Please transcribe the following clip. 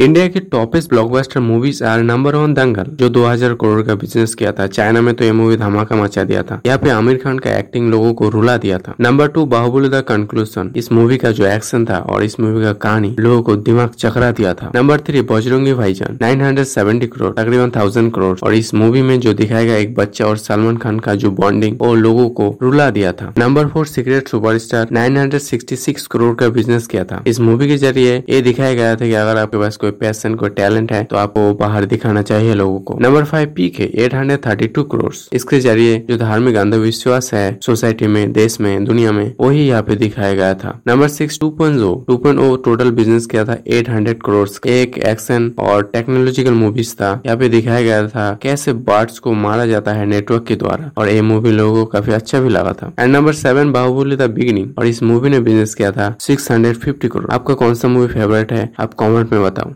India की topest blockbuster movies are number one Dangal, जो 2000 करोड़ का बिज़नेस किया था। चाइना में तो ये मूवी धमाका मचा दिया था। यहाँ पे आमिर खान का एक्टिंग लोगों को रुला दिया था। Number two Baahubali the conclusion इस मूवी का जो एक्शन था और इस मूवी का कहानी लोगों को दिमाग चकरा दिया था। नंबर थ्री बजरंगी भाईजान। 970 करोड़ तकरीबन थाउज़ेंड करोड़ और इस मूवी में जो दिखाया गया एक बच्चा और सलमान खान का जो बॉन्डिंग और लोगों को रुला दिया था। Number four secret superstar 966 crore का बिज़नेस किया था। इस मूवी के ज़रिए ये दिखाया गया था की अगर आपके पास कोई पैसन कोई टैलेंट है तो आपको बाहर दिखाना चाहिए लोगों को। नंबर फाइव पीक है eight hundred thirty two crore इसके ज़रिए जो धार्मिक अंधविश्वास है सोसाइटी में, देश में, दुनिया में, वही यहाँ पे दिखाया गया था। Number six two point two point total business किया था? एट हंड्रेड करोड़ एक एक्शन और टेक्नोलॉजिकल मूवीज़ था। यहाँ पे दिखाया गया था कैसे बर्ड्स को मारा जाता है नेटवर्क के द्वारा। और ये मूवी लोगों को काफ़ी अच्छा भी लगा था। एंड नंबर सेवन बाहुबली था बिगिनिंग और इस मूवी ने बिज़नेस किया था सिक्स हंड्रेड फिफ्टी करोड़ आपका कौन सा मूवी फेवरेट है? आप कमेंट में बताओ।